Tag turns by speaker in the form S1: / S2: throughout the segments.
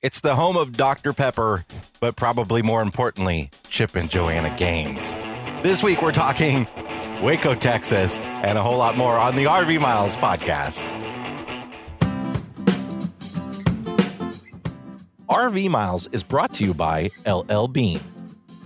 S1: It's the home of Dr. Pepper, but probably more importantly, Chip and Joanna Gaines. This week we're talking Waco, Texas, and a whole lot more on the RV Miles podcast. RV Miles is brought to you by LL Bean.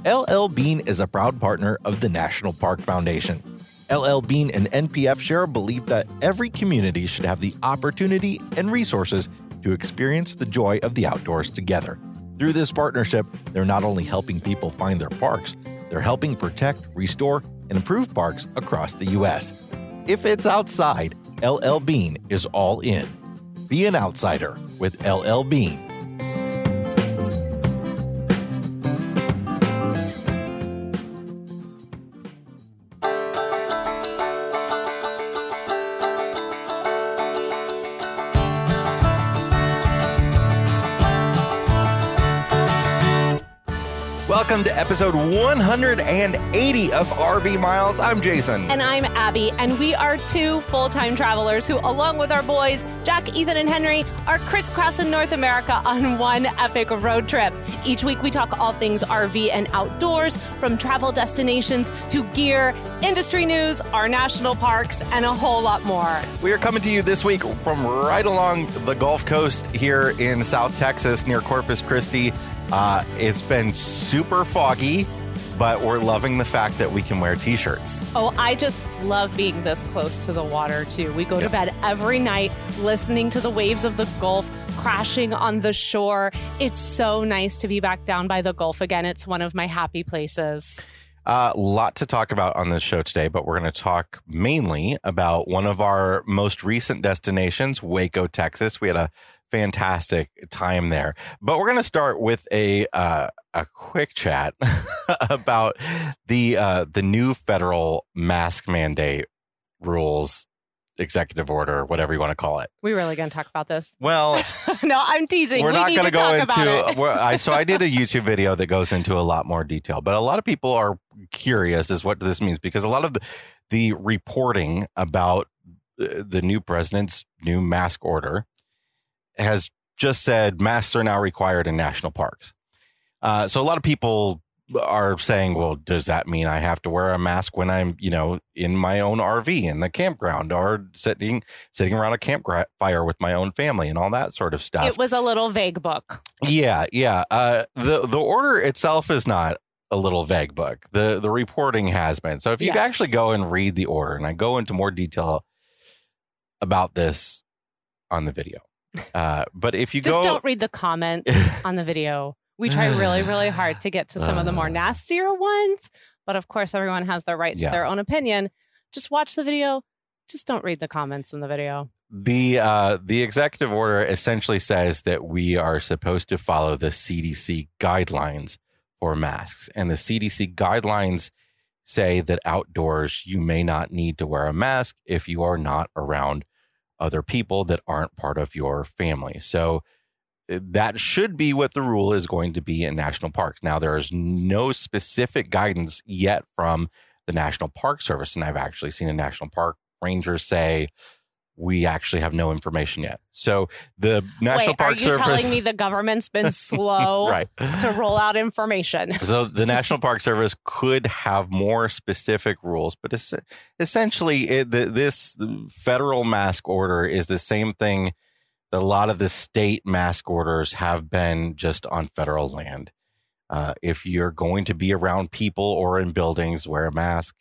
S1: LL Bean is a proud partner of the National Park Foundation. LL Bean and NPF share a belief that every community should have the opportunity and resources to experience the joy of the outdoors together. Through this partnership, they're not only helping people find their parks, they're helping protect, restore, and improve parks across the U.S. If it's outside, LL Bean is all in. Be an outsider with LL Bean. Episode 180 of RV Miles. I'm Jason.
S2: And I'm Abby, and we are two full time travelers who, along with our boys, Jack, Ethan, and Henry, are crisscrossing North America on one epic road trip. Each week, we talk all things RV and outdoors, from travel destinations to gear, industry news, our national parks, and a whole lot more.
S1: We are coming to you this week from right along the Gulf Coast here in South Texas near Corpus Christi. Uh, it's been super foggy, but we're loving the fact that we can wear t shirts.
S2: Oh, I just love being this close to the water, too. We go to bed every night listening to the waves of the Gulf crashing on the shore. It's so nice to be back down by the Gulf again. It's one of my happy places.
S1: A uh, lot to talk about on this show today, but we're going to talk mainly about one of our most recent destinations, Waco, Texas. We had a fantastic time there. But we're going to start with a uh, a quick chat about the uh, the new federal mask mandate rules executive order, whatever you want to call it.
S2: We really going to talk about this?
S1: Well,
S2: no, I'm teasing.
S1: We're
S2: we
S1: not
S2: going to
S1: go
S2: into.
S1: I so I did a YouTube video that goes into a lot more detail, but a lot of people are curious as what this means because a lot of the, the reporting about uh, the new president's new mask order has just said masks are now required in national parks. Uh, so a lot of people are saying, well, does that mean I have to wear a mask when I'm, you know, in my own RV in the campground or sitting sitting around a campfire with my own family and all that sort of stuff?
S2: It was a little vague book.
S1: Yeah, yeah. Uh, the the order itself is not a little vague book. The the reporting has been. So if you
S2: Yes.
S1: actually go and read the order, and I go into more detail about this on the video. Uh, but if you
S2: Just
S1: go,
S2: don't read the comments on the video. We try really, really hard to get to some of the more
S1: Uh.
S2: nastier ones. But of course, everyone has their right to
S1: Yeah.
S2: their own opinion. Just watch the video. Just don't read the comments in the video.
S1: the uh, the executive order essentially says that we are supposed to follow the CDC guidelines for masks, and the CDC guidelines say that outdoors you may not need to wear a mask if you are not around other people that aren't part of your family. So uh, that should be what the rule is going to be in national parks. Now there is no specific guidance yet from the National Park Service, and I've actually seen a national park ranger say we actually have no information yet. So the National
S2: Wait,
S1: Park
S2: are you
S1: Service,
S2: telling me the government's been slow
S1: right?
S2: to roll out information?
S1: So the National Park Service could have more specific rules, but es- essentially, it, the, this federal mask order is the same thing that a lot of the state mask orders have been just on federal land. Uh, if you're going to be around people or in buildings, wear a mask.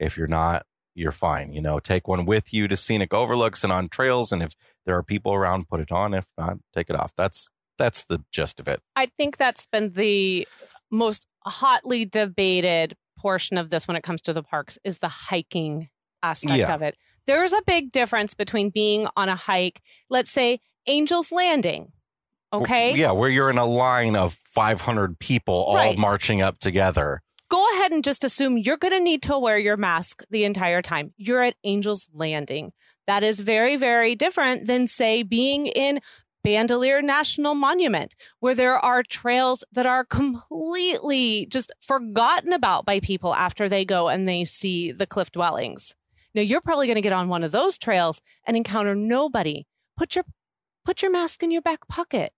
S1: If you're not, you're fine. You know, take one with you to scenic overlooks and on trails, and if there are people around, put it on. If not, take it off. That's that's the gist of it.
S2: I think that's been the most hotly debated portion of this when it comes to the parks is the hiking aspect
S1: Yeah.
S2: of it. There's a big difference between being on a hike, let's say Angel's Landing. Okay.
S1: Yeah, where you're in a line of 500 people all
S2: Right.
S1: marching up together.
S2: Ahead and just assume you're going to need to wear your mask the entire time. You're at Angel's Landing. That is very, very different than, say, being in Bandelier National Monument, where there are trails that are completely just forgotten about by people after they go and they see the cliff dwellings. Now you're probably going to get on one of those trails and encounter nobody. Put your put your mask in your back pocket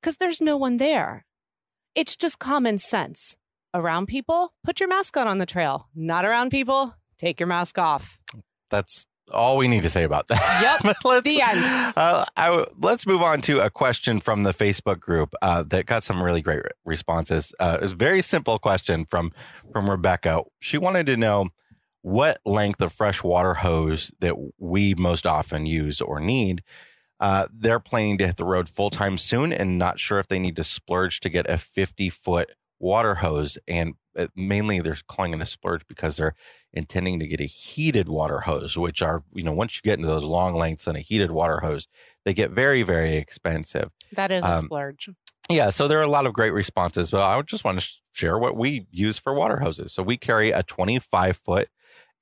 S2: because there's no one there. It's just common sense. Around people, put your mask on on the trail. Not around people, take your mask off.
S1: That's all we need to say about that.
S2: Yep.
S1: let's,
S2: The end.
S1: Uh, I, let's move on to a question from the Facebook group uh, that got some really great re- responses. Uh, it was a very simple question from from Rebecca. She wanted to know what length of freshwater hose that we most often use or need. Uh, they're planning to hit the road full time soon and not sure if they need to splurge to get a 50 foot water hose. And uh, mainly they're calling it a splurge because they're intending to get a heated water hose, which are, you know, once you get into those long lengths and a heated water hose, they get very, very expensive.
S2: That is a
S1: Um,
S2: splurge.
S1: Yeah, so there are a lot of great responses, but I just want to share what we use for water hoses. So we carry a 25 foot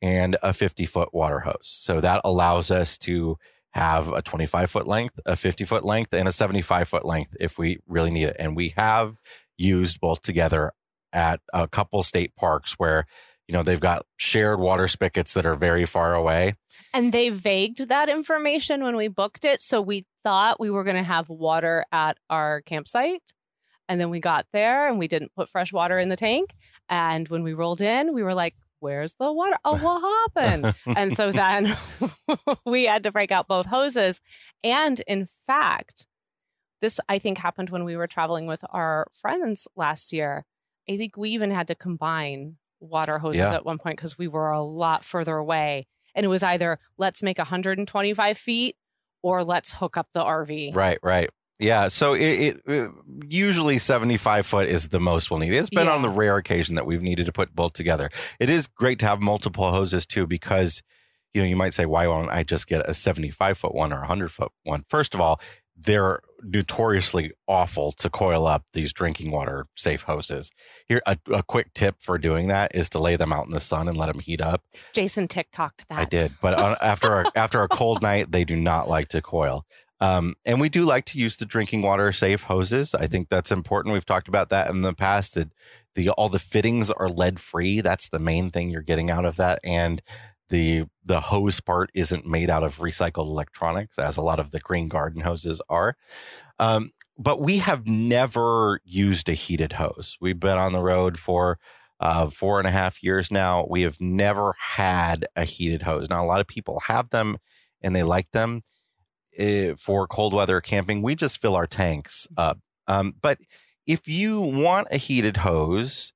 S1: and a 50 foot water hose. So that allows us to have a 25 foot length, a 50 foot length, and a 75 foot length if we really need it. And we have used both together at a couple state parks where, you know, they've got shared water spigots that are very far away.
S2: And they vagued that information when we booked it. So we thought we were going to have water at our campsite. And then we got there and we didn't put fresh water in the tank. And when we rolled in, we were like, where's the water? Oh, what happened? and so then we had to break out both hoses. And in fact, this I think happened when we were traveling with our friends last year. I think we even had to combine water hoses
S1: Yeah.
S2: at one point because we were a lot further away. And it was either let's make 125 feet or let's hook up the RV.
S1: Right, right. Yeah. So it, it, it- usually 75 foot is the most we'll need. It's been on the rare occasion that we've needed to put both together. It is great to have multiple hoses too, because, you know, you might say, why won't I just get a 75 foot one or a 100 foot one? First of all, they're notoriously awful to coil up these drinking water safe hoses. Here, a, a quick tip for doing that is to lay them out in the sun and let them heat up.
S2: Jason TikToked that.
S1: I did, but on, after a, after a cold night, they do not like to coil. Um, and we do like to use the drinking water safe hoses. I think that's important. We've talked about that in the past. That the all the fittings are lead free. That's the main thing you're getting out of that, and the the hose part isn't made out of recycled electronics, as a lot of the green garden hoses are. Um, but we have never used a heated hose. We've been on the road for uh, four and a half years now. We have never had a heated hose. Now, a lot of people have them and they like them uh, for cold weather camping. We just fill our tanks up. Um, but if you want a heated hose,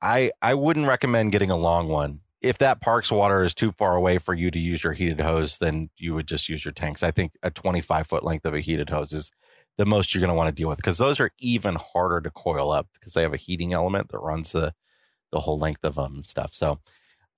S1: I I wouldn't recommend getting a long one. If that park's water is too far away for you to use your heated hose, then you would just use your tanks. I think a 25 foot length of a heated hose is the most you're going to want to deal with because those are even harder to coil up because they have a heating element that runs the the whole length of them and stuff. So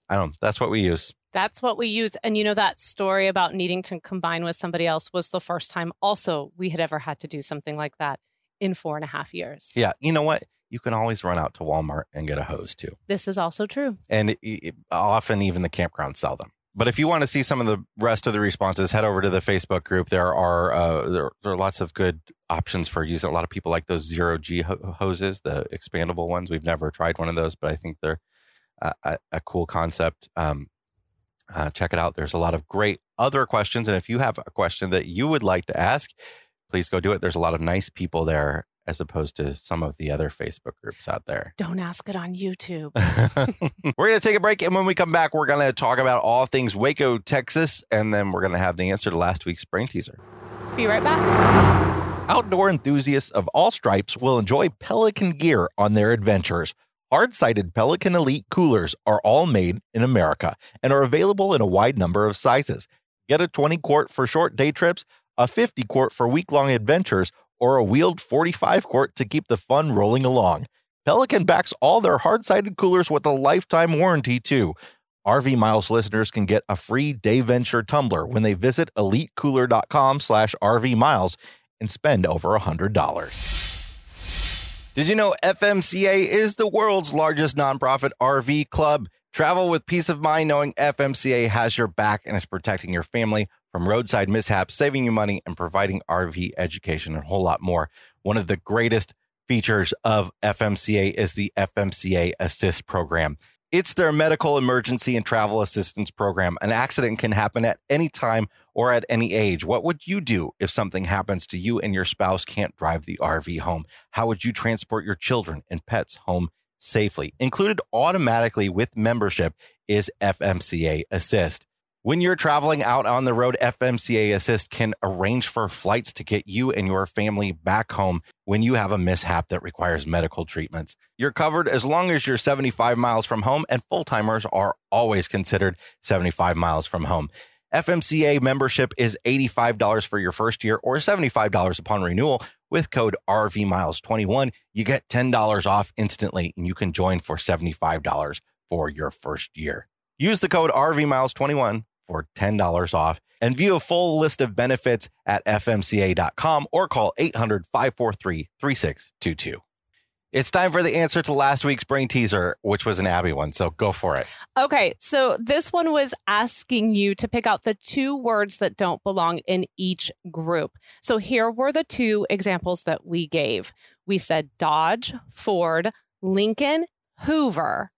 S1: I don't. That's what we use.
S2: That's what we use. And you know, that story about needing to combine with somebody else was the first time also we had ever had to do something like that in four and a half years.
S1: Yeah. You know what? You can always run out to Walmart and get a hose too.
S2: This is also true.
S1: And it, it- often even the campgrounds sell them. But if you want to see some of the rest of the responses, head over to the Facebook group. There are uh, there, there are lots of good options for using. A lot of people like those zero G hoses, the expandable ones. We've never tried one of those, but I think they're a, a, a cool concept. Um, uh, check it out. There's a lot of great other questions, and if you have a question that you would like to ask, please go do it. There's a lot of nice people there, as opposed to some of the other Facebook groups out there.
S2: Don't ask it on YouTube.
S1: we're going to take a break. And when we come back, we're going to talk about all things Waco, Texas. And then we're going to have the answer to last week's brain teaser.
S2: Be right back.
S1: Outdoor enthusiasts of all stripes will enjoy Pelican gear on their adventures. Hard sided Pelican Elite coolers are all made in America and are available in a wide number of sizes. Get a 20 quart for short day trips, a 50 quart for week long adventures, or a wheeled 45 quart to keep the fun rolling along. Pelican backs all their hard sided coolers with a lifetime warranty, too. RV Miles listeners can get a free Dayventure tumbler when they visit elitecooler.com slash RV Miles and spend over $100. Did you know FMCA is the world's largest nonprofit RV club? Travel with peace of mind knowing FMCA has your back and is protecting your family from roadside mishaps, saving you money, and providing RV education and a whole lot more. One of the greatest features of FMCA is the FMCA Assist program. It's their medical emergency and travel assistance program. An accident can happen at any time or at any age. What would you do if something happens to you and your spouse can't drive the RV home? How would you transport your children and pets home safely? Included automatically with membership is FMCA Assist. When you're traveling out on the road, FMCA Assist can arrange for flights to get you and your family back home when you have a mishap that requires medical treatments. You're covered as long as you're 75 miles from home, and full timers are always considered 75 miles from home. FMCA membership is $85 for your first year or $75 upon renewal. With code RVMiles21, you get $10 off instantly and you can join for $75 for your first year. Use the code RVMiles21 for $10 off and view a full list of benefits at fmca.com or call 800 543 3622. It's time for the answer to last week's brain teaser, which was an Abby one. So go for it.
S2: Okay, so this one was asking you to pick out the two words that don't belong in each group. So here were the two examples that we gave. We said Dodge, Ford, Lincoln, Hoover,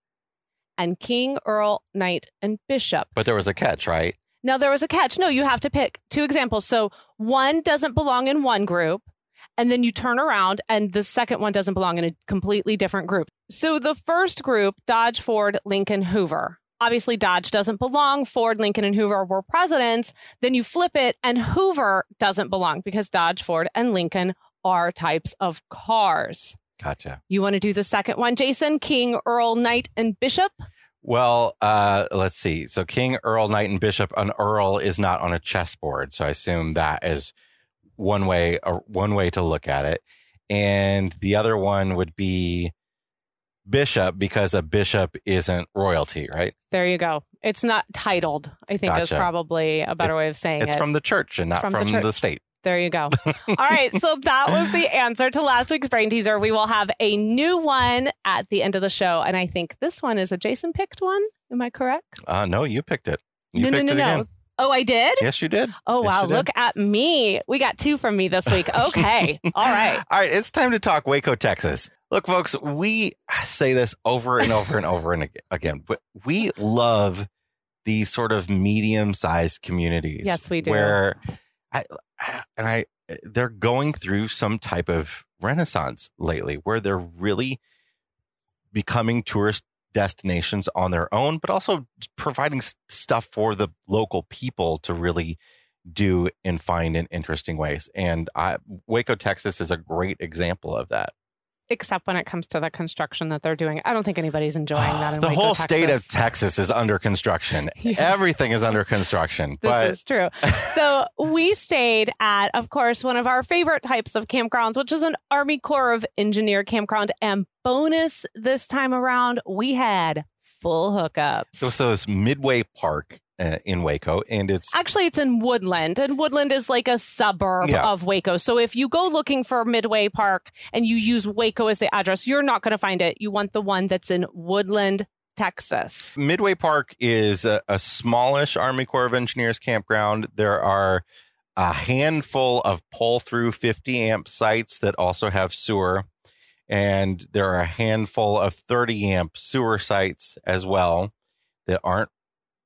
S2: and King, Earl, Knight, and Bishop.
S1: But there was a catch, right?
S2: Now, there was a catch. No, you have to pick two examples. So one doesn't belong in one group, and then you turn around, and the second one doesn't belong in a completely different group. So the first group, Dodge, Ford, Lincoln, Hoover. Obviously, Dodge doesn't belong. Ford, Lincoln, and Hoover were presidents. Then you flip it, and Hoover doesn't belong because Dodge, Ford, and Lincoln are types of cars.
S1: Gotcha.
S2: You want to do the second one, Jason? King, Earl, Knight, and Bishop?
S1: Well, uh, let's see. So King, Earl, Knight, and Bishop. An Earl is not on a chessboard, so I assume that is one way. Or one way to look at it, and the other one would be Bishop because a bishop isn't royalty, right?
S2: There you go. It's not titled. I think is probably a better way of saying
S1: It's
S2: it.
S1: It's from the church and not
S2: From
S1: from,
S2: the
S1: the, state.
S2: There you go. All right. So that was the answer to last week's brain teaser. We will have a new one at the end of the show. And I think this one is a Jason picked one. Am I correct?
S1: Uh, no, you picked it. You
S2: no, no,
S1: picked
S2: no,
S1: it
S2: no.
S1: again.
S2: Oh, I did?
S1: Yes, you did.
S2: Oh,
S1: Yes,
S2: wow.
S1: you did.
S2: Look at me. We got two from me this week. Okay. All right.
S1: All right, it's time to talk Waco, Texas. Look, folks, we say this over and over and over and ag- again, but we love these sort of medium-sized communities.
S2: Yes, we do.
S1: Where, I, and I, eh, they're going through some type of renaissance lately, where they're really becoming tourist destinations on their own, but also providing stuff for the local people to really do and find in interesting ways. And I, Waco, Texas is a great example of that.
S2: Except when it comes to the construction that they're doing. I don't think anybody's enjoying that in
S1: the
S2: Waco,
S1: whole state of
S2: Texas.
S1: Texas is under construction.
S2: Yeah.
S1: Everything is under construction.
S2: This
S1: but
S2: is true. So we stayed at, of course, one of our favorite types of campgrounds, which is an Army Corps of Engineer campground. And bonus this time around, we had full hookups.
S1: so, so it's Midway Park uh, in Waco, and it's
S2: Actually, it's in Woodway, and Woodway is like a suburb
S1: Yeah.
S2: of Waco. So if you go looking for Midway Park and you use Waco as the address, you're not going to find it. You want the one that's in Woodway, Texas.
S1: Midway Park is a, a smallish Army Corps of Engineers campground. There are a handful of pull through 50 amp sites that also have sewer. And there are a handful of 30 amp sewer sites as well that aren't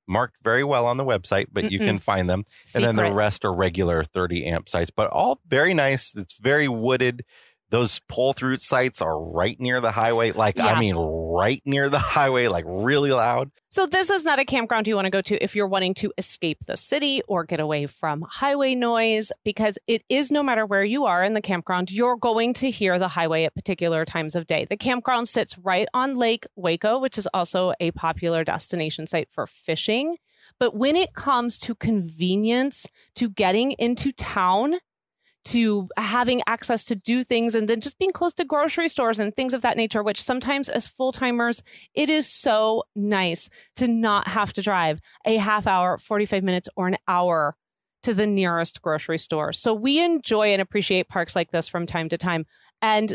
S1: marked very well on the website, but you
S2: Mm-mm.
S1: can find them. And then the rest are regular 30 amp sites, but all very nice. It's very wooded. Those pull through sites are right near the highway. Like,
S2: Yeah.
S1: I mean, right near the highway, like really loud.
S2: So this is not a campground you want to go to if you're wanting to escape the city or get away from highway noise because it is no matter where you are in the campground, you're going to hear the highway at particular times of day. The campground sits right on Lake Waco, which is also a popular destination site for fishing. But when it comes to convenience to getting into town, to having access to do things and then just being close to grocery stores and things of that nature, which sometimes as full timers, it is so nice to not have to drive a half hour, 45 minutes, or an hour to the nearest grocery store. So we enjoy and appreciate parks like this from time to time. And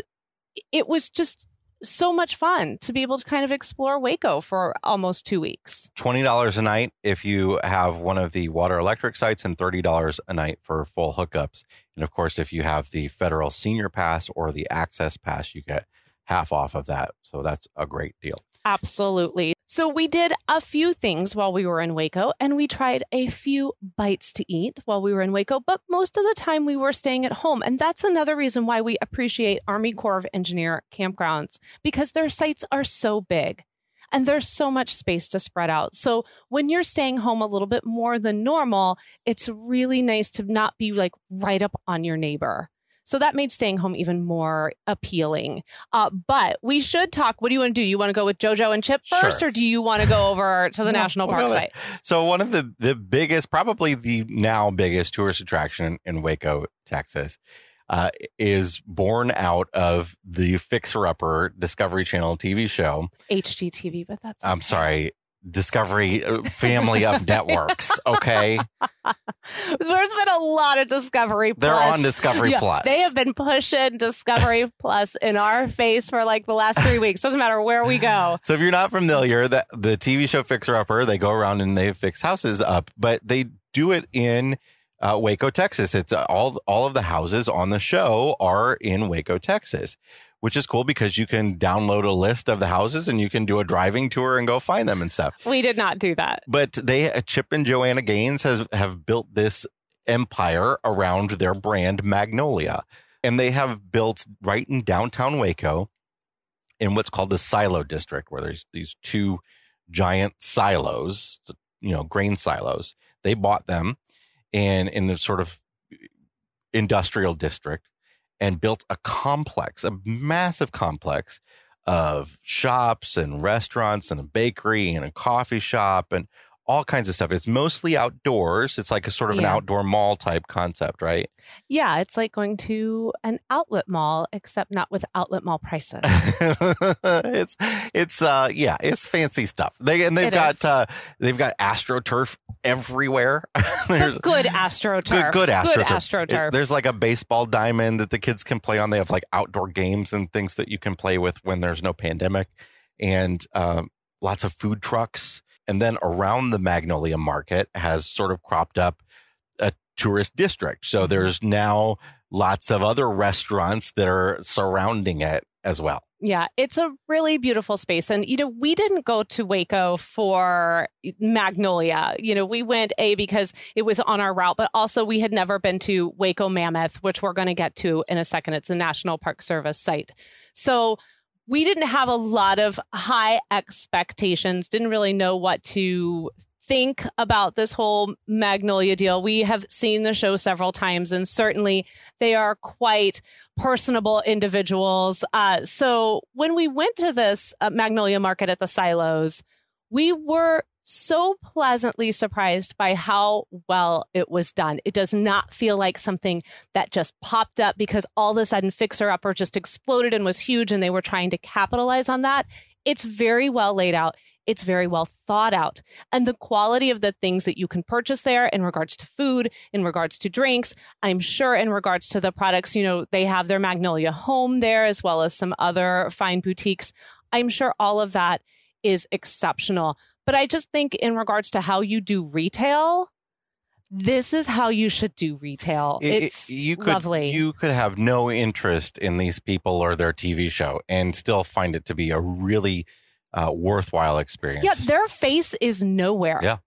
S2: it was just so much fun to be able to kind of explore Waco for almost two weeks.
S1: $20 a night if you have one of the water electric sites and $30 a night for full hookups. And of course, if you have the federal senior pass or the access pass, you get half off of that. So that's a great deal.
S2: Absolutely. So we did a few things while we were in Waco and we tried a few bites to eat while we were in Waco, but most of the time we were staying at home. And that's another reason why we appreciate Army Corps of Engineer campgrounds because their sites are so big and there's so much space to spread out. So when you're staying home a little bit more than normal, it's really nice to not be like right up on your neighbor. So that made staying home even more appealing. Uh, but we should talk. What do you want to do? You want to go with JoJo and Chip first,
S1: Sure.
S2: or do you want to go over to the
S1: No,
S2: national park
S1: go there.
S2: site?
S1: So one of the the biggest, probably the now biggest tourist attraction in Waco, Texas, uh, is born out of the Fixer Upper Discovery Channel TV show.
S2: HGTV, but that's
S1: I'm
S2: okay.
S1: sorry, Discovery uh, family of networks. Okay,
S2: There's been a lot of Discovery
S1: they're
S2: Plus.
S1: on Discovery
S2: Yeah,
S1: Plus.
S2: They have been pushing Discovery Plus in our face for like the last three weeks. Doesn't matter where we go.
S1: So if you're not familiar, that the TV show Fixer Upper, they go around and they fix houses up, but they do it in uh, Waco, Texas. It's uh, all all of the houses on the show are in Waco, Texas, which is cool because you can download a list of the houses and you can do a driving tour and go find them and stuff.
S2: We did not do that.
S1: But they uh, Chip and Joanna Gaines has have built this empire around their brand Magnolia, and they have built right in downtown Waco, in what's called the Silo District, where there's these two giant silos, you know, grain silos. They bought them, and in the sort of industrial district, and built a complex, a massive complex of shops and restaurants and a bakery and a coffee shop and all kinds of stuff. It's mostly outdoors. It's like a sort of an outdoor mall type concept, right?
S2: Yeah, it's like going to an outlet mall, except not with outlet mall prices.
S1: it's it's uh yeah, it's fancy stuff. They and they've
S2: It
S1: got
S2: is.
S1: uh they've got astroturf everywhere. There's
S2: good AstroTurf.
S1: good, good astroturf.
S2: Good
S1: It- there's like a baseball diamond that the kids can play on. They have like outdoor games and things that you can play with when there's no pandemic, and um, lots of food trucks. And then around the Magnolia Market has sort of cropped up a tourist district.
S2: Mm-hmm.
S1: So there's now lots of other restaurants that are surrounding it as well.
S2: Yeah, it's a really beautiful space. And, you know, we didn't go to Waco for Magnolia. You know, we went A because it was on our route, but also we had never been to Waco Mammoth, which we're going to get to in a second. It's a National Park Service site. So we didn't have a lot of high expectations, didn't really know what to think about this whole Magnolia deal. We have seen the show several times, and certainly they are quite personable individuals. Uh, so when we went to this uh, Magnolia Market at the silos, we were so pleasantly surprised by how well it was done. It does not feel like something that just popped up because all of a sudden Fixer Upper just exploded and was huge and they were trying to capitalize on that. It's very well laid out. It's very well thought out. And the quality of the things that you can purchase there in regards to food, in regards to drinks, I'm sure in regards to the products, you know, they have their Magnolia home there as well as some other fine boutiques. I'm sure all of that is exceptional. But I just think in regards to how you do retail, this is how you should do retail.
S1: It- it-
S2: It's
S1: you could,
S2: lovely.
S1: You could have no interest in these people or their TV show and still find it to be a really uh, worthwhile experience.
S2: Yeah, their face is nowhere.
S1: Yeah.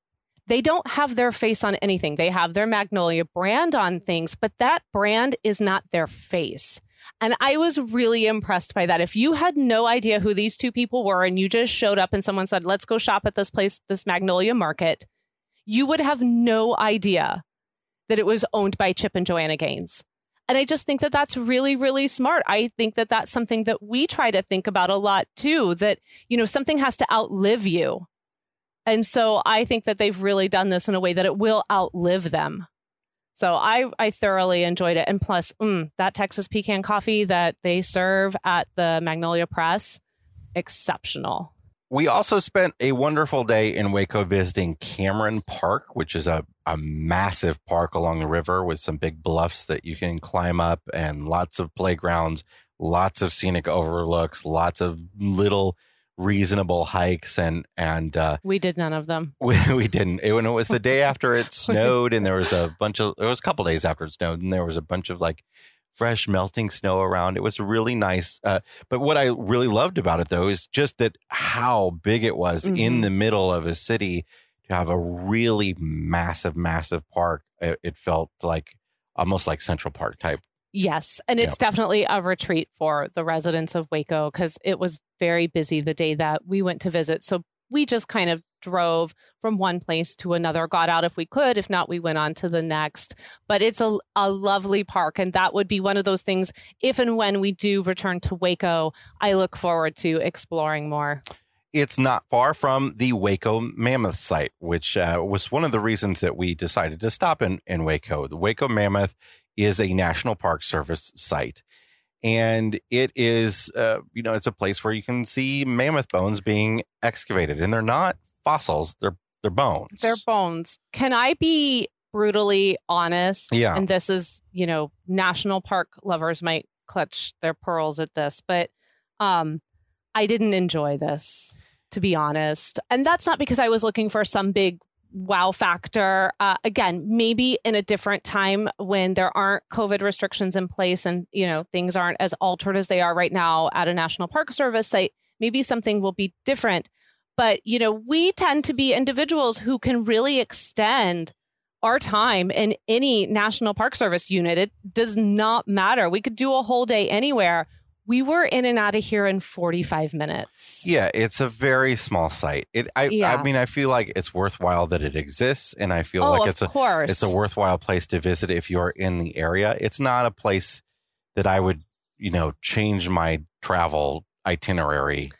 S2: They don't have their face on anything. They have their Magnolia brand on things, but that brand is not their face. And I was really impressed by that. If you had no idea who these two people were and you just showed up and someone said, let's go shop at this place, this Magnolia Market, you would have no idea that it was owned by Chip and Joanna Gaines. And I just think that that's really, really smart. I think that that's something that we try to think about a lot too, that, you know, something has to outlive you. And so I think that they've really done this in a way that it will outlive them. So I, I thoroughly enjoyed it. And plus, mm, that Texas pecan coffee that they serve at the Magnolia Press, exceptional.
S1: We also spent a wonderful day in Waco visiting Cameron Park, which is a, a massive park along the river with some big bluffs that you can climb up and lots of playgrounds, lots of scenic overlooks, lots of little reasonable hikes and and uh
S2: We did none of them.
S1: we, we didn't it, when it was the day after it snowed and there was a bunch of it was a couple days after it snowed and there was a bunch of like fresh melting snow around. It was really nice. Uh, but what I really loved about it though is just that how big it was mm-hmm. in the middle of a city to have a really massive, massive park. It, it felt like almost like Central Park type.
S2: Yes. And it's yep. definitely a retreat for the residents of Waco because it was very busy the day that we went to visit. So we just kind of drove from one place to another, got out if we could. If not, we went on to the next. But it's a, a lovely park. And that would be one of those things, if and when we do return to Waco, I look forward to exploring more.
S1: It's not far from the Waco Mammoth site, which uh, was one of the reasons that we decided to stop in, in Waco. The Waco Mammoth is a National Park Service site. And it is uh, you know it's a place where you can see mammoth bones being excavated and they're not fossils they're they're bones.
S2: They're bones. Can i be brutally honest?
S1: Yeah.
S2: And this is you know national park lovers might clutch their pearls at this but um i didn't enjoy this to be honest. And that's not because i was looking for some big wow factor. Uh, again, maybe in a different time when there aren't COVID restrictions in place and you know things aren't as altered as they are right now at a National Park Service site, maybe something will be different. But you know, we tend to be individuals who can really extend our time in any National Park Service unit. It does not matter. We could do a whole day anywhere we were in and out of here in 45 minutes.
S1: Yeah, it's a very small site. It I yeah. I mean I feel like it's worthwhile that it exists and I feel
S2: oh,
S1: like it's a
S2: course.
S1: it's a worthwhile place to visit if you're in the area. It's not a place that I would, you know, change my travel itinerary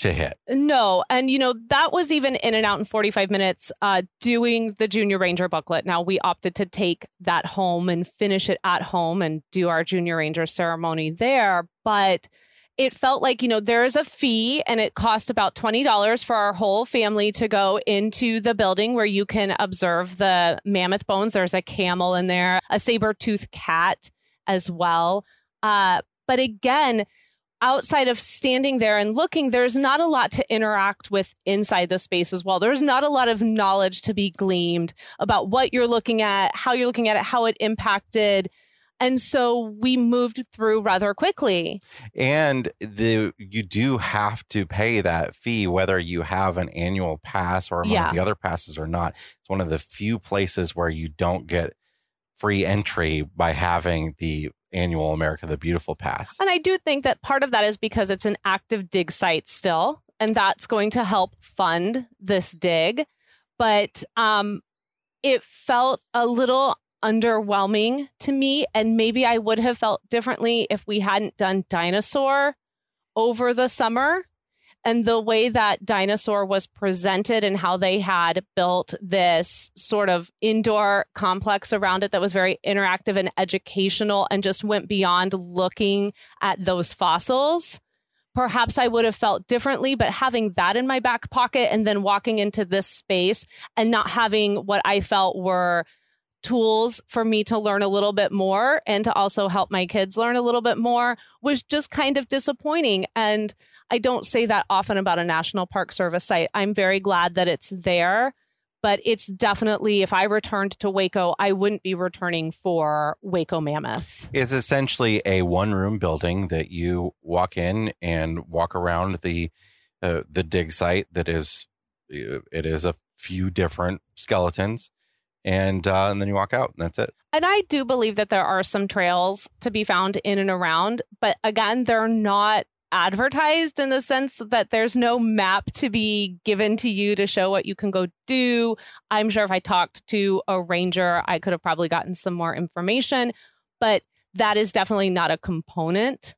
S1: to hit.
S2: No. And, you know, that was even in and out in 45 minutes uh, doing the Junior Ranger booklet. Now, we opted to take that home and finish it at home and do our Junior Ranger ceremony there. But it felt like, you know, there is a fee and it cost about $20 for our whole family to go into the building where you can observe the mammoth bones. There's a camel in there, a saber tooth cat as well. Uh, but again, outside of standing there and looking, there's not a lot to interact with inside the space as well. There's not a lot of knowledge to be gleaned about what you're looking at, how you're looking at it, how it impacted. And so we moved through rather quickly.
S1: And the you do have to pay that fee whether you have an annual pass or among yeah. the other passes or not. It's one of the few places where you don't get free entry by having the annual America the Beautiful pass.
S2: And I do think that part of that is because it's an active dig site still, and that's going to help fund this dig. But um, it felt a little underwhelming to me, and maybe I would have felt differently if we hadn't done Dinosaur over the summer and the way that dinosaur was presented and how they had built this sort of indoor complex around it that was very interactive and educational and just went beyond looking at those fossils perhaps I would have felt differently, but having that in my back pocket and then walking into this space and not having what I felt were tools for me to learn a little bit more and to also help my kids learn a little bit more was just kind of disappointing. And I don't say that often about a National Park Service site. I'm very glad that it's there, but it's definitely, if I returned to Waco, I wouldn't be returning for Waco Mammoth.
S1: It's essentially a one room building that you walk in and walk around the uh, the dig site that is uh, it is a few different skeletons and uh, and then you walk out and that's it
S2: and i do believe that there are some trails to be found in and around but again they're not advertised in the sense that there's no map to be given to you to show what you can go do. I'm sure if I talked to a ranger, I could have probably gotten some more information, but that is definitely not a component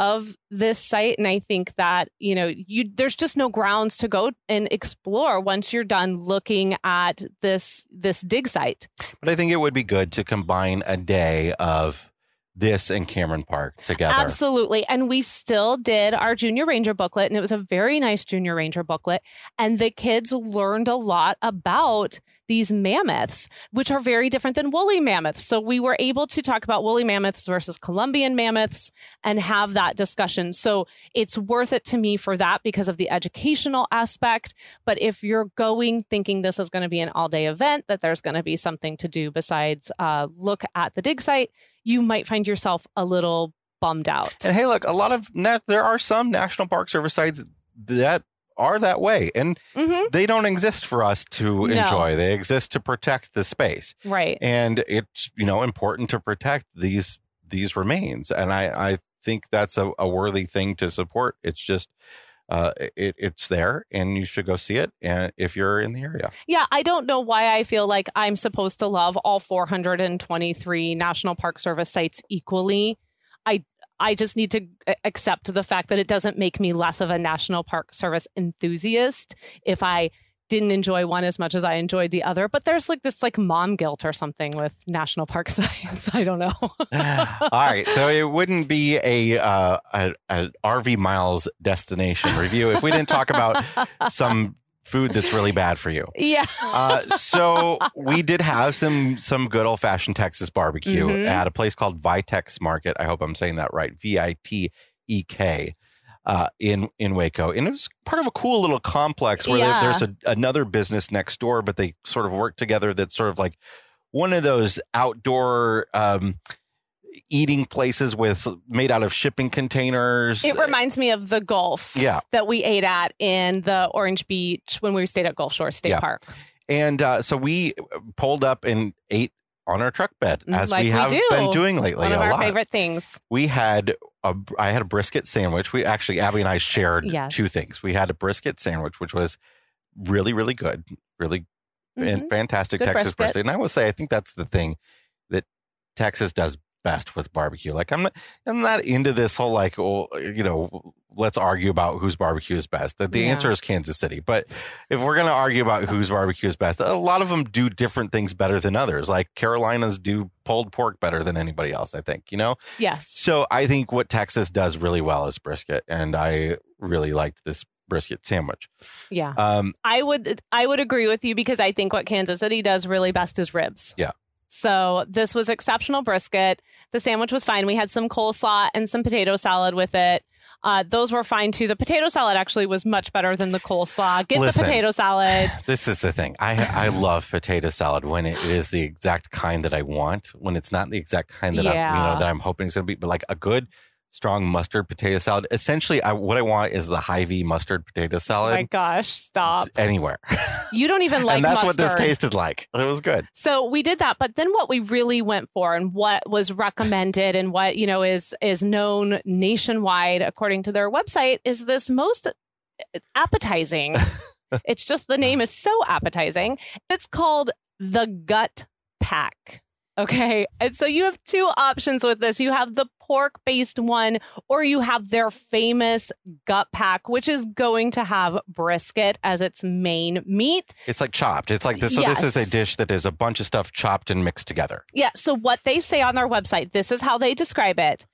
S2: of this site and i think that you know you there's just no grounds to go and explore once you're done looking at this this dig site
S1: but i think it would be good to combine a day of this and Cameron Park together.
S2: Absolutely. And we still did our Junior Ranger booklet, and it was a very nice Junior Ranger booklet. And the kids learned a lot about these mammoths, which are very different than woolly mammoths. So we were able to talk about woolly mammoths versus Columbian mammoths and have that discussion. So it's worth it to me for that because of the educational aspect. But if you're going thinking this is going to be an all day event, that there's going to be something to do besides uh, look at the dig site, you might find yourself a little bummed out.
S1: And hey, look, a lot of nat- there are some National Park Service sites that are that way, and
S2: hmm
S1: they don't exist for us to
S2: No.
S1: enjoy. They exist to protect the space,
S2: Right.
S1: and it's you know important to protect these these remains. And I I think that's a, a worthy thing to support. It's just. Uh, it, it's there and you should go see it and if you're in the area
S2: Yeah, I don't know why I feel like I'm supposed to love all 423 National Park Service sites equally. I just need to accept the fact that it doesn't make me less of a National Park Service enthusiast if I didn't enjoy one as much as I enjoyed the other. But there's like this like mom guilt or something with national park sites. I don't know.
S1: All right, so it wouldn't be a, uh, a a RV miles destination review if we didn't talk about some food that's really bad for you.
S2: yeah.
S1: Uh, so we did have some some good old fashioned Texas barbecue
S2: Mhm.
S1: at a place called Vitek's Market. I hope I'm saying that right. V I T E K. Uh, in in Waco, and it was part of a cool little complex where there-
S2: Yeah.
S1: there's a, another business next door, but they sort of work together. That's sort of like one of those outdoor um, eating places with made out of shipping containers.
S2: It reminds me of the Gulf
S1: yeah,
S2: that we ate at in the Orange Beach when we stayed at Gulf Shore State
S1: Yeah.
S2: Park.
S1: And uh, so we pulled up and ate on our truck bed, as
S2: Mm, Like
S1: we
S2: we
S1: have
S2: do.
S1: been doing lately
S2: One of our
S1: lot.
S2: favorite things.
S1: We had a, I had a brisket sandwich. We actually, Abby and I shared
S2: Yes.
S1: two things. We had a brisket sandwich, which was really, really good, really
S2: Mhm.
S1: fantastic
S2: Good
S1: Texas
S2: brisket.
S1: brisket. And I will say, I think that's the thing that Texas does best with barbecue. Like I'm not, I'm not into this whole like, well, you know, let's argue about whose barbecue is best. The, the
S2: Yeah.
S1: answer is Kansas City. But if we're going to argue about whose barbecue is best, a lot of them do different things better than others. Like Carolinas do pulled pork better than anybody else, I think, you know?
S2: Yes.
S1: So I think what Texas does really well is brisket. And I really liked this brisket sandwich.
S2: Yeah.
S1: Um,
S2: I would I would agree with you because I think what Kansas City does really best is ribs.
S1: Yeah.
S2: So this was exceptional brisket. The sandwich was fine. We had some coleslaw and some potato salad with it. Uh, those were fine too. The potato salad actually was much better than the coleslaw. Get
S1: Listen.
S2: the potato salad.
S1: This is the thing. I I love potato salad when it is the exact kind that I want. When it's not the exact kind that I you
S2: Yeah.
S1: know that I'm hoping it's going to be, but like a good strong mustard potato salad. Essentially, I, what I want is the Hy-Vee mustard potato
S2: Oh
S1: salad
S2: my gosh, stop.
S1: anywhere,
S2: You don't even like
S1: and that's
S2: mustard.
S1: what this tasted like. It was good.
S2: So we did that, but then what we really went for and what was recommended and what, you know, is is known nationwide according to their website is this most appetizing. it's just the name is so appetizing. It's called the gut pack. Okay. And so you have two options with this. You have the pork based one, or you have their famous gut pack, which is going to have brisket as its main meat.
S1: It's like chopped. It's like this. So this is a dish that is a bunch of stuff chopped and mixed together.
S2: Yeah. So what they say on their website, this is how they describe it: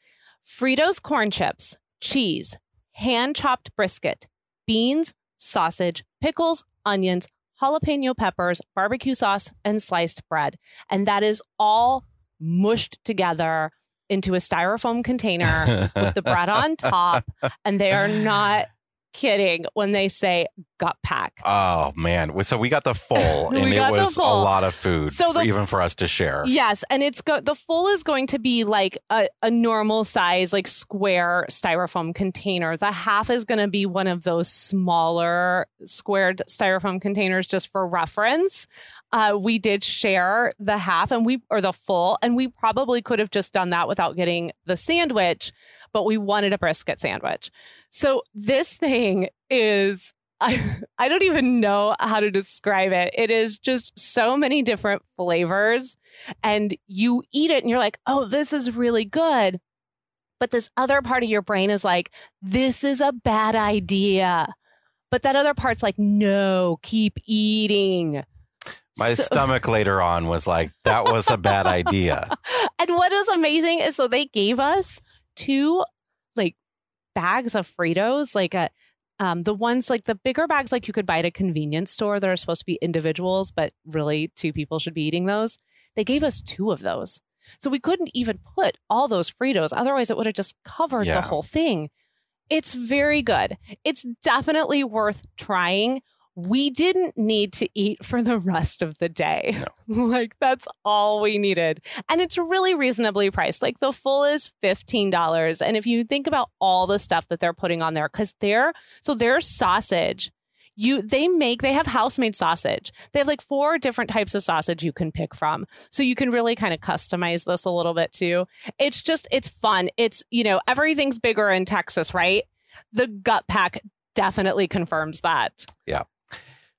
S2: Fritos corn chips, cheese, hand chopped brisket, beans, sausage, pickles, onions, jalapeno peppers, barbecue sauce, and sliced bread. And that is all mushed together into a styrofoam container with the bread on top. And they are not kidding when they say gut pack.
S1: Oh man! So we got the full, and it was a lot of food,
S2: So the-
S1: for- even for us to share.
S2: Yes, and it's go- the full is going to be like a, a normal size, like square styrofoam container. The half is going to be one of those smaller squared styrofoam containers, just for reference. Uh, we did share the half and we or the full, and we probably could have just done that without getting the sandwich, but we wanted a brisket sandwich. So this thing is I, I don't even know how to describe it. It is just so many different flavors, and you eat it and you're like, oh, this is really good. But this other part of your brain is like, this is a bad idea. But that other part's like, no, keep eating.
S1: My
S2: So-
S1: stomach later on was like, that was a bad idea.
S2: and what is amazing is so they gave us two like bags of Fritos, like a Um, the ones like the bigger bags, like you could buy at a convenience store that are supposed to be individuals, but really two people should be eating those. They gave us two of those. So we couldn't even put all those Fritos. Otherwise, it would have just covered
S1: Yeah.
S2: the whole thing. It's very good. It's definitely worth trying. We didn't need to eat for the rest of the day. like, that's all we needed. And it's really reasonably priced. Like, the full is $15. And if you think about all the stuff that they're putting on there, because they're so their sausage you they make they have house made sausage they have like four different types of sausage you can pick from so you can really kind of customize this a little bit too it's just it's fun it's you know everything's bigger in texas right the gut pack definitely confirms that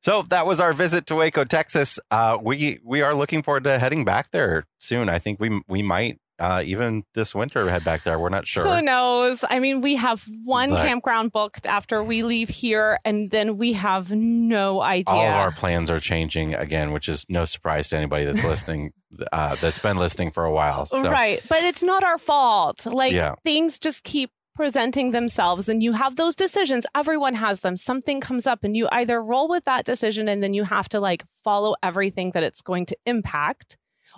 S1: So that was our visit to Waco, Texas. Uh, we we are looking forward to heading back there soon. I think we we might uh, even this winter head back there. We're not sure.
S2: who knows i mean we have one
S1: But-
S2: campground booked after we leave here and then we have no idea
S1: All of our plans are changing again, which is no surprise to anybody that's listening. Uh, that's been listening for a while. So
S2: Right. But it's not our fault. Like
S1: Yeah.
S2: things just keep presenting themselves and you have those decisions. Everyone has them. Something comes up and you either roll with that decision and then you have to like follow everything that it's going to impact,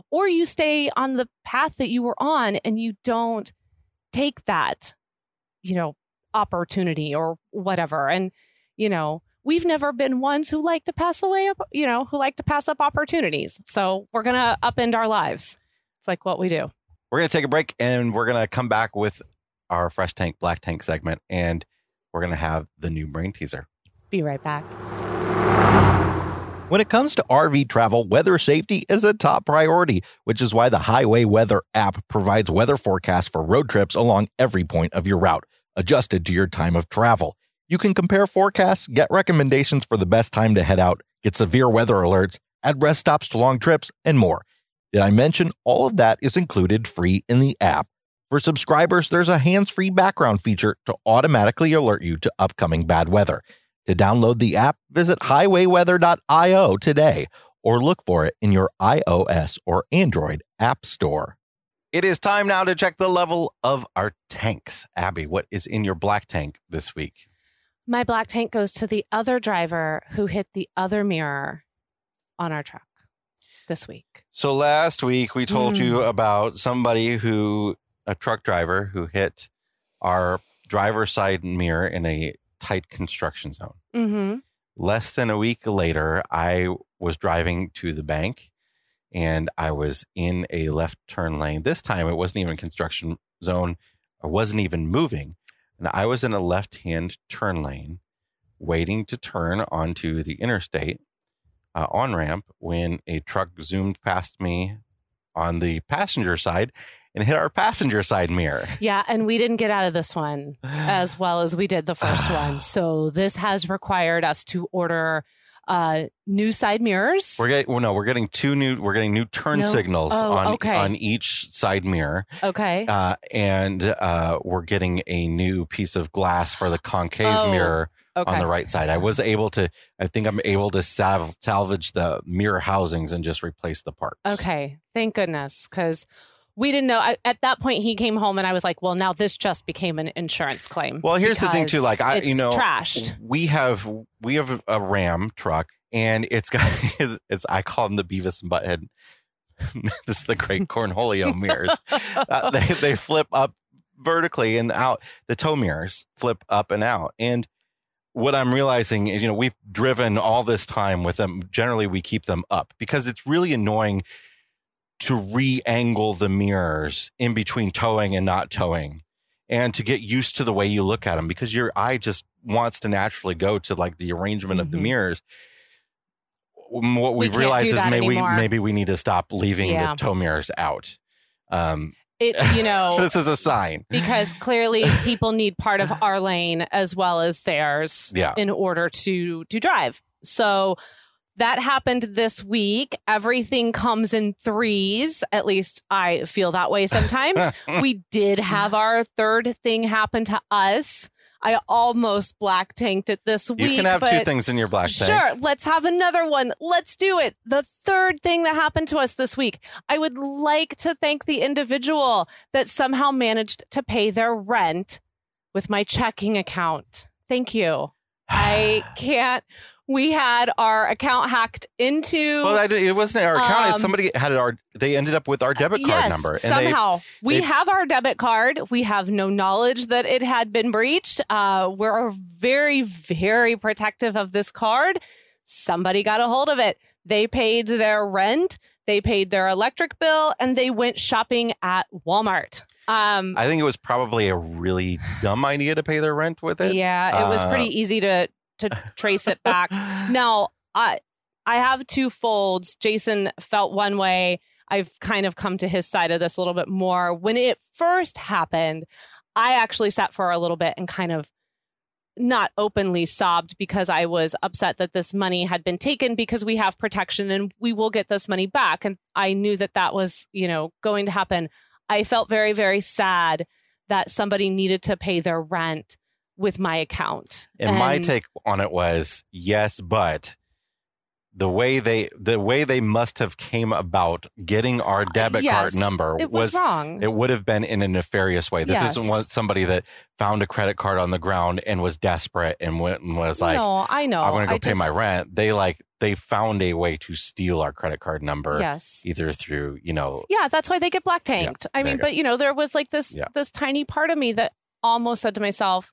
S2: or you stay on the path that you were on and you don't take that, you know, opportunity or whatever. And, you know, we've never been ones who like to pass away, you know, who like to pass up opportunities. So we're going to upend our lives. It's like what we do.
S1: we're gonna take a break and we're gonna come back with our fresh tank, black tank segment, and we're gonna have the new brain teaser.
S2: Be right back.
S3: When it comes to RV travel, weather safety is a top priority, which is why the Highway Weather app provides weather forecasts for road trips along every point of your route, adjusted to your time of travel. You can compare forecasts, get recommendations for the best time to head out, get severe weather alerts, add rest stops to long trips, and more. Did I mention all of that is included free in the app? For subscribers, there's a hands free background feature to automatically alert you to upcoming bad weather. To download the app, visit highwayweather.io today or look for it in your iOS or Android app store.
S1: It is time now to check the level of our tanks. Abby, what is in your black tank this week?
S2: My black tank goes to the other driver who hit the other mirror on our truck this week.
S1: So last week we told
S2: Mm.
S1: you about somebody who, a truck driver who hit our driver's side mirror in a tight construction zone.
S2: Mm-hmm.
S1: Less than a week later, I was driving to the bank and I was in a left turn lane. This time it wasn't even construction zone. I wasn't even moving. And I was in a left hand turn lane waiting to turn onto the interstate uh, on ramp when a truck zoomed past me on the passenger side and hit our passenger side mirror.
S2: Yeah, and we didn't get out of this one as well as we did the first one. So this has required us to order uh, new side mirrors.
S1: We're getting well, no, we're getting two new we're getting new turn
S2: No?
S1: signals
S2: Oh,
S1: on
S2: okay.
S1: on each side mirror.
S2: okay.
S1: Uh, and uh, we're getting a new piece of glass for the concave
S2: Oh,
S1: mirror
S2: okay.
S1: on the right side. I was able to I think I'm able to salv- salvage the mirror housings and just replace the parts.
S2: Okay. Thank goodness. Because we didn't know. I, at that point, he came home and I was like, well, now this just became an insurance claim.
S1: Well, here's the thing too. Like I, you know,
S2: trashed.
S1: we have we have a Ram truck, and it's got it's I call them the Beavis and Butthead. this is the great Cornholio mirrors. Uh, they they flip up vertically and out. The tow mirrors flip up and out, and what I'm realizing is, you know, we've driven all this time with them. Generally, we keep them up because it's really annoying to re-angle the mirrors in between towing and not towing and to get used to the way you look at them because your eye just wants to naturally go to like the arrangement of the
S2: Mhm.
S1: mirrors. What
S2: We
S1: we've
S2: can't
S1: realized is maybe we maybe we need to stop leaving
S2: Yeah.
S1: the tow mirrors out. Um,
S2: It, you know,
S1: this is a sign.
S2: because clearly people need part of our lane as well as theirs
S1: Yeah.
S2: in order to to drive. So that happened this week. Everything comes in threes. At least I feel that way sometimes. we did have our third thing happen to us. I almost black tanked it this week.
S1: you can have two things in your black tank.
S2: Sure, let's have another one. Let's do it. The third thing that happened to us this week. I would like to thank the individual that somehow managed to pay their rent with my checking account. Thank you. I can't. We had our account hacked into.
S1: Well, it wasn't our account.
S2: Um,
S1: somebody had our. They ended up with our debit card
S2: yes,
S1: number, and they
S2: somehow we
S1: they-
S2: have our debit card. We have no knowledge that it had been breached. Uh, we're very, very protective of this card. Somebody got a hold of it. They paid their rent, they paid their electric bill, and they went shopping at Walmart. Um,
S1: I think it was probably a really dumb idea to pay their rent with it.
S2: yeah, it was
S1: Uh,
S2: pretty easy to to trace it back. Now, I I have two folds. Jason felt one way. I've kind of come to his side of this a little bit more. When it first happened, I actually sat for a little bit and kind of not openly sobbed because I was upset that this money had been taken because we have protection and we will get this money back. And I knew that that was, you know, going to happen. I felt very, very sad that somebody needed to pay their rent with my account.
S1: And, my take on it was yes, but the way they the way they must have came about getting our debit
S2: Uh, yes,
S1: card number
S2: it was, wrong.
S1: it would have been in a nefarious way. This
S2: Yes.
S1: isn't what somebody that found a credit card on the ground and was desperate and went and was like,
S2: no, I know.
S1: "I'm going to go
S2: I
S1: pay my rent." They like they found a way to steal our credit card number,
S2: Yes.
S1: either through you know
S2: Yeah, that's why they get black tanked. I mean,
S1: you
S2: but you know, there was like this
S1: Yeah.
S2: this tiny part of me that almost said to myself,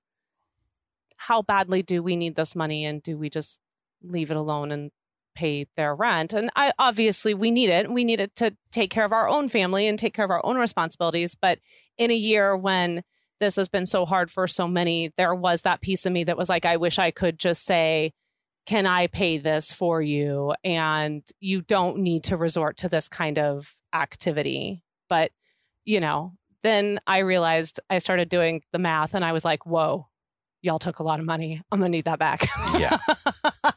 S2: "How badly do we need this money, and do we just leave it alone and pay their rent?" And I obviously we need it. We need it to take care of our own family and take care of our own responsibilities. But in a year when this has been so hard for so many, there was that piece of me that was like, I wish I could just say. Can I pay this for you? And you don't need to resort to this kind of activity. But, you know, then I realized I started doing the math and I was like, whoa, y'all took a lot of money. I'm going to need that back.
S1: Yeah.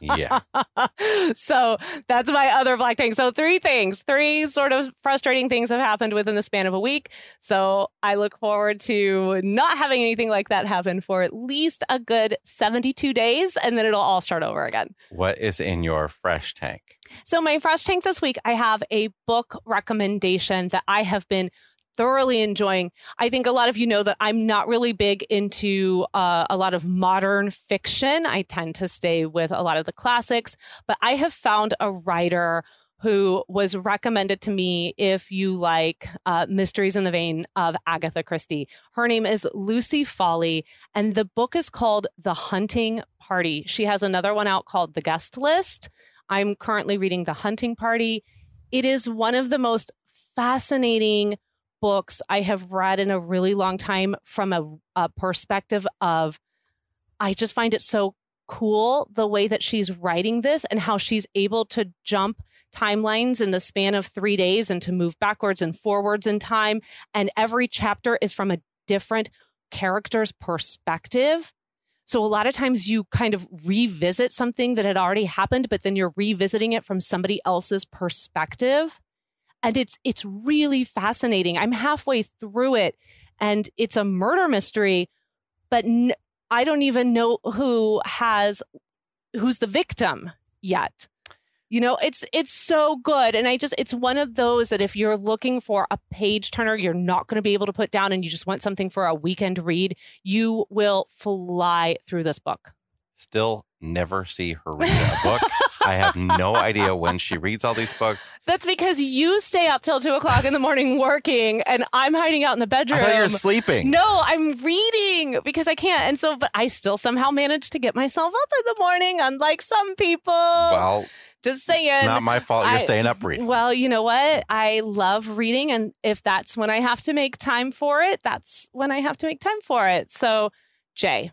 S1: Yeah.
S2: so that's my other black tank. So three things, three sort of frustrating things have happened within the span of a week. So I look forward to not having anything like that happen for at least a good 72 days and then it'll all start over again.
S1: what is in your fresh tank?
S2: So, my fresh tank this week, I have a book recommendation that I have been thoroughly enjoying. I think a lot of you know that I'm not really big into uh, a lot of modern fiction. I tend to stay with a lot of the classics, but I have found a writer who was recommended to me if you like uh, mysteries in the vein of Agatha Christie. Her name is Lucy Foley, and the book is called The Hunting Party. She has another one out called The Guest List. I'm currently reading The Hunting Party. It is one of the most fascinating books I have read in a really long time from a, a perspective of, I just find it so cool the way that she's writing this and how she's able to jump timelines in the span of three days and to move backwards and forwards in time. And every chapter is from a different character's perspective. So a lot of times you kind of revisit something that had already happened, but then you're revisiting it from somebody else's perspective. And it's it's really fascinating. I'm halfway through it and it's a murder mystery, but I don't even know who has who's the victim yet. You know, it's it's so good and I just it's one of those that if you're looking for a page turner you're not going to be able to put down and you just want something for a weekend read, you will fly through this book.
S1: Still never see her read a book. I have no idea when she reads all these books.
S2: That's because you stay up till two o'clock in the morning working, and I'm hiding out in the
S1: I
S2: bedroom.
S1: thought you were sleeping.
S2: no, I'm reading because I can't. And so, but I still somehow manage to get myself up in the morning, unlike some people.
S1: Well,
S2: Just saying.
S1: not my fault. You're
S2: I-
S1: staying up reading.
S2: Well, you know what? I love reading. And if that's when I have to make time for it, that's when I have to make time for it. So, Jay,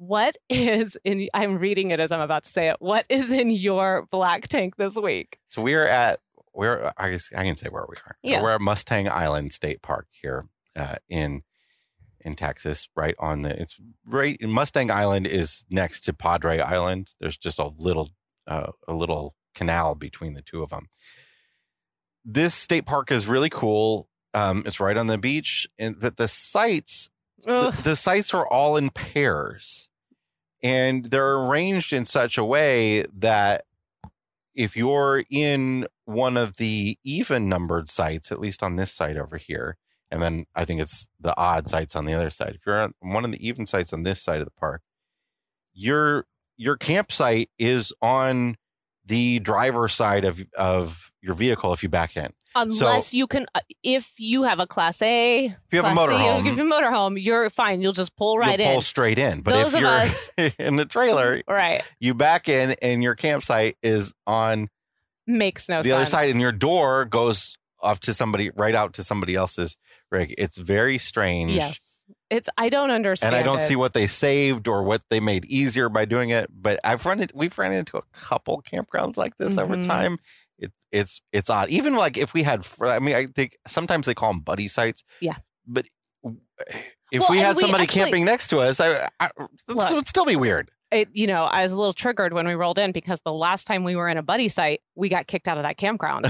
S2: what is in, I'm reading it as I'm about to say it. What is in your black tank this week?
S1: So we're at we're I guess I can say where we are.
S2: Yeah.
S1: We're at Mustang Island State Park here uh, in in Texas, right on the it's right Mustang Island is next to Padre Island. There's just a little uh, a little canal between the two of them. This state park is really cool. Um, it's right on the beach, and but the sites the, the sites are all in pairs and they're arranged in such a way that if you're in one of the even numbered sites, at least on this side over here, and then I think it's the odd sites on the other side. If you're on one of the even sites on this side of the park, you're your campsite is on the driver side of of your vehicle if you back in.
S2: Unless you can, uh, if you have a class A,
S1: If you have a motorhome,
S2: if you have a motorhome, you're fine. You'll just pull right
S1: you'll pull
S2: in.
S1: straight in. But
S2: Those
S1: if you're
S2: us-
S1: in the trailer,
S2: Right.
S1: you back in and your campsite is on
S2: Makes no
S1: the
S2: sense.
S1: other side and your door goes off to somebody right out to somebody else's rig. It's very strange.
S2: Yes. It's, I don't understand.
S1: And I don't
S2: it.
S1: see what they saved or what they made easier by doing it. But I've run it we've run into a couple campgrounds like this over
S2: Mhm.
S1: time. It's it's it's odd. Even like if we had I mean I think sometimes they call them buddy sites.
S2: Yeah.
S1: But if
S2: Well,
S1: we had
S2: we
S1: somebody
S2: actually-
S1: camping next to us, I, I this
S2: Look.
S1: would still be weird.
S2: it, you know, I was a little triggered when we rolled in because the last time we were in a buddy site, we got kicked out of that campground.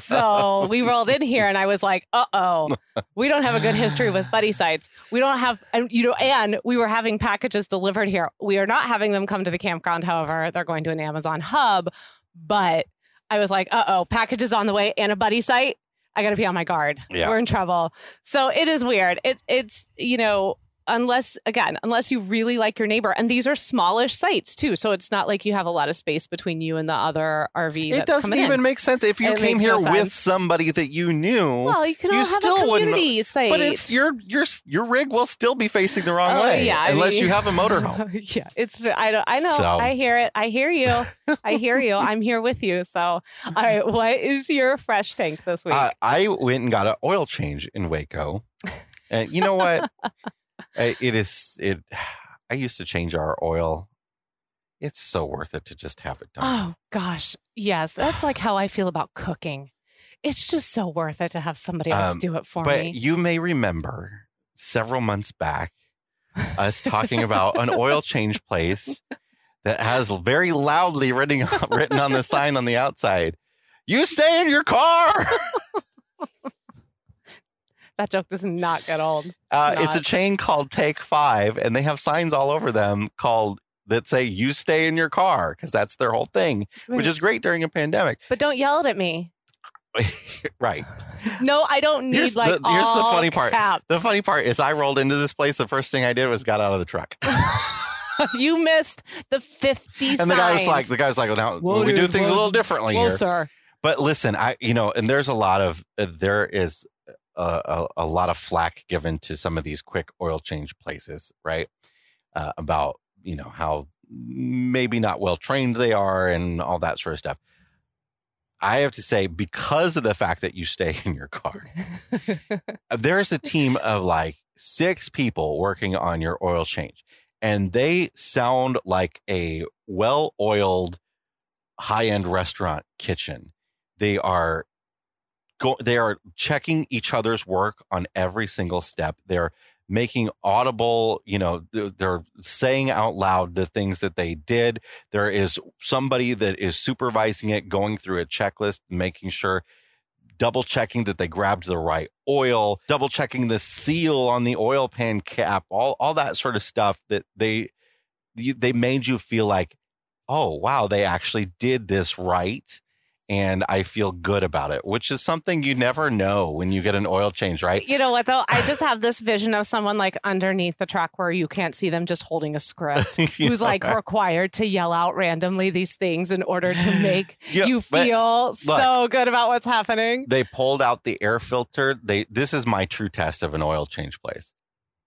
S2: so we rolled in here and I was like, uh oh, we don't have a good history with buddy sites. We don't have, and you know, and we were having packages delivered here. We are not having them come to the campground. However, they're going to an Amazon hub. But I was like, uh oh, packages on the way and a buddy site. I got to be on my guard.
S1: Yeah.
S2: We're in trouble. So it is weird. It, it's, you know, unless again unless you really like your neighbor and these are smallish sites too so it's not like you have a lot of space between you and the other rv
S1: it
S2: that's
S1: doesn't even
S2: in.
S1: make sense if you
S2: It
S1: came here
S2: no
S1: with
S2: sense.
S1: somebody that you knew.
S2: well you can
S1: you
S2: all have
S1: still
S2: a
S1: wouldn't-
S2: community site
S1: but it's your your your rig will still be facing the wrong
S2: Oh,
S1: way
S2: yeah, I
S1: unless
S2: mean-
S1: you have a motorhome.
S2: yeah it's i don't i know
S1: So-
S2: i hear it i hear you i hear you i'm here with you so all right what is your fresh tank this week
S1: Uh, I went and got an oil change in Waco, and you know what? It is it. I used to change our oil. It's so worth it to just have it done.
S2: oh gosh yes that's like how i feel about cooking it's just so worth it to have somebody else
S1: Um,
S2: do it for
S1: but
S2: me But
S1: you may remember several months back us talking about an oil change place that has very loudly written written on the sign on the outside. You stay in your car.
S2: that joke does not get old
S1: Uh, it's a chain called Take Five, and they have signs all over them called that say "You stay in your car" because that's their whole thing, which is great during a pandemic.
S2: but don't yell at me
S1: right.
S2: No, I don't need
S1: Here's
S2: like
S1: the- here's the
S2: all
S1: funny part.
S2: caps.
S1: The funny part is, I rolled into this place. The first thing I did was got out of the truck,
S2: you missed the fifty.
S1: and the guy was like, "The guy's like, well, now
S2: Whoa,
S1: we do
S2: dude,
S1: things a little differently
S2: "Whoa,
S1: here."
S2: sir."
S1: But listen, I you know, and there's a lot of uh, there is a, a, a lot of flack given to some of these quick oil change places, right? Uh, about you know how maybe not well trained they are and all that sort of stuff. I have to say, because of the fact that you stay in your car, there's a team of like six people working on your oil change, and they sound like a well oiled high end restaurant kitchen. They are go they are checking each other's work on every single step. They're making audible, you know, they're, saying out loud the things that they did. There is somebody that is supervising it, going through a checklist, making sure double checking that they grabbed the right oil, double checking the seal on the oil pan cap, all all that sort of stuff that they they made you feel like, oh wow, they actually did this right. And I feel good about it, which is something you never know when you get an oil change, right?
S2: You know what though? I just have this vision of someone like underneath the truck where you can't see them just holding a script. Who's
S1: know,
S2: like required to yell out randomly these things in order to make
S1: Yeah,
S2: you feel so good about what's happening?
S1: they pulled out the air filter. They this is my true test of an oil change place.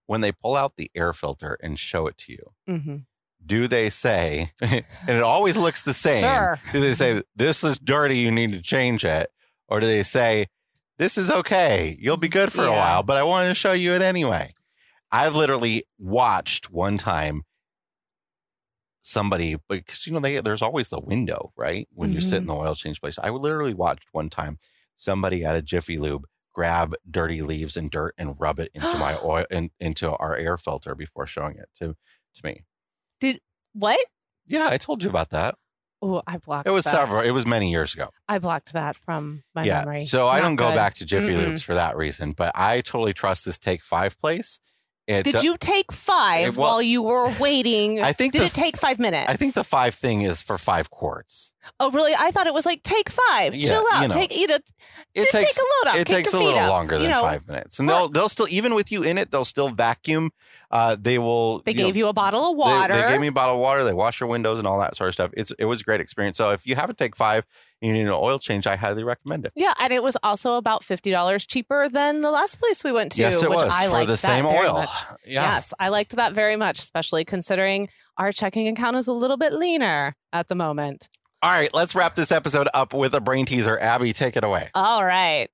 S1: When they pull out the air filter and show it to you,
S2: Mm-hmm.
S1: Do they say, and it always looks the same.
S2: Sir.
S1: Do they say, this is dirty, you need to change it? Or do they say, this is okay, you'll be good for a while, but I wanted to show you it anyway? I've literally watched one time somebody, because you know, they, there's always the window, right? When you sit in mm-hmm. the oil change place. I literally watched one time somebody at a Jiffy Lube grab dirty leaves and dirt and rub it into my oil and into our air filter before showing it to to me.
S2: Did what?
S1: Yeah, I told you about that.
S2: Oh, I blocked.
S1: It was
S2: that.
S1: several. It was many years ago.
S2: I blocked that from my
S1: yeah.
S2: memory.
S1: So I don't go back to Jiffy
S2: Mm-mm.
S1: Lubes for that reason, but I totally trust this Take Five place. It
S2: Did
S1: do-
S2: you take five
S1: It- well,
S2: while you were waiting?
S1: I think
S2: Did
S1: the
S2: it take five minutes?
S1: I think the five thing is for five quarts.
S2: Oh, really? I thought it was like take five.
S1: Yeah,
S2: Chill out.
S1: you know.
S2: take you know.
S1: It takes
S2: take a load off.
S1: it takes a little
S2: up,
S1: longer
S2: you
S1: than
S2: know.
S1: five minutes, and they'll they'll still even with you in it, they'll still vacuum Uh, they will.
S2: They
S1: you know,
S2: gave you a bottle of water.
S1: They, gave me a bottle of water. They wash your windows and all that sort of stuff. It's it was a great experience. So if you haven't take five and you need an oil change, I highly recommend it.
S2: yeah, and it was also about fifty dollars cheaper than the last place we went to,
S1: yes, it
S2: which
S1: was
S2: I
S1: for
S2: liked
S1: the
S2: that
S1: same
S2: very
S1: oil.
S2: much.
S1: Yeah.
S2: Yes, I liked that very much, especially considering our checking account is a little bit leaner at the moment.
S1: All right, let's wrap this episode up with a brain teaser. Abby, take it away.
S2: All right.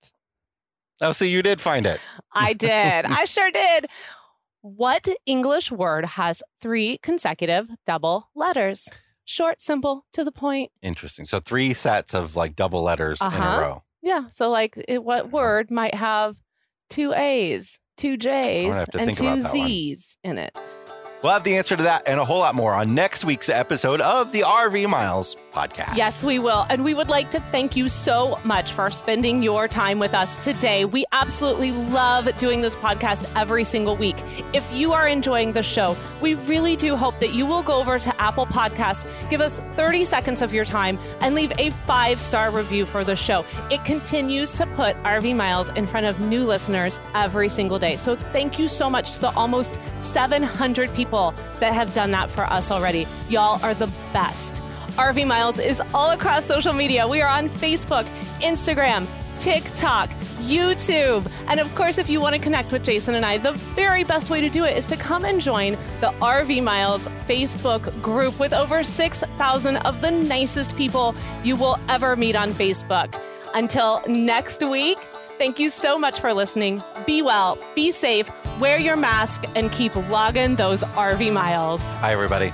S1: Oh, see, you did find it.
S2: I did. I sure did. What English word has three consecutive double letters? Short, simple, to the point.
S1: Interesting. So three sets of like double letters in
S2: Uh-huh.
S1: a row.
S2: Yeah. So, like, it, what word might have two A's, two J's, and two. Z's in it?
S1: We'll have the answer to that and a whole lot more on next week's episode of the RV Miles podcast.
S2: Yes, we will. And we would like to thank you so much for spending your time with us today. We absolutely love doing this podcast every single week. If you are enjoying the show, we really do hope that you will go over to Apple Podcast, give us 30 seconds of your time, and leave a five star review for the show. It continues to put RV Miles in front of new listeners every single day. So thank you so much to the almost 700 people that have done that for us already. Y'all are the best. RV Miles is all across social media. We are on Facebook, Instagram, TikTok, YouTube. And of course, if you want to connect with Jason and I, the very best way to do it is to come and join the RV Miles Facebook group with over 6,000 of the nicest people you will ever meet on Facebook. Until next week, thank you so much for listening. Be well, be safe, wear your mask, and keep logging those RV miles.
S1: Hi, everybody.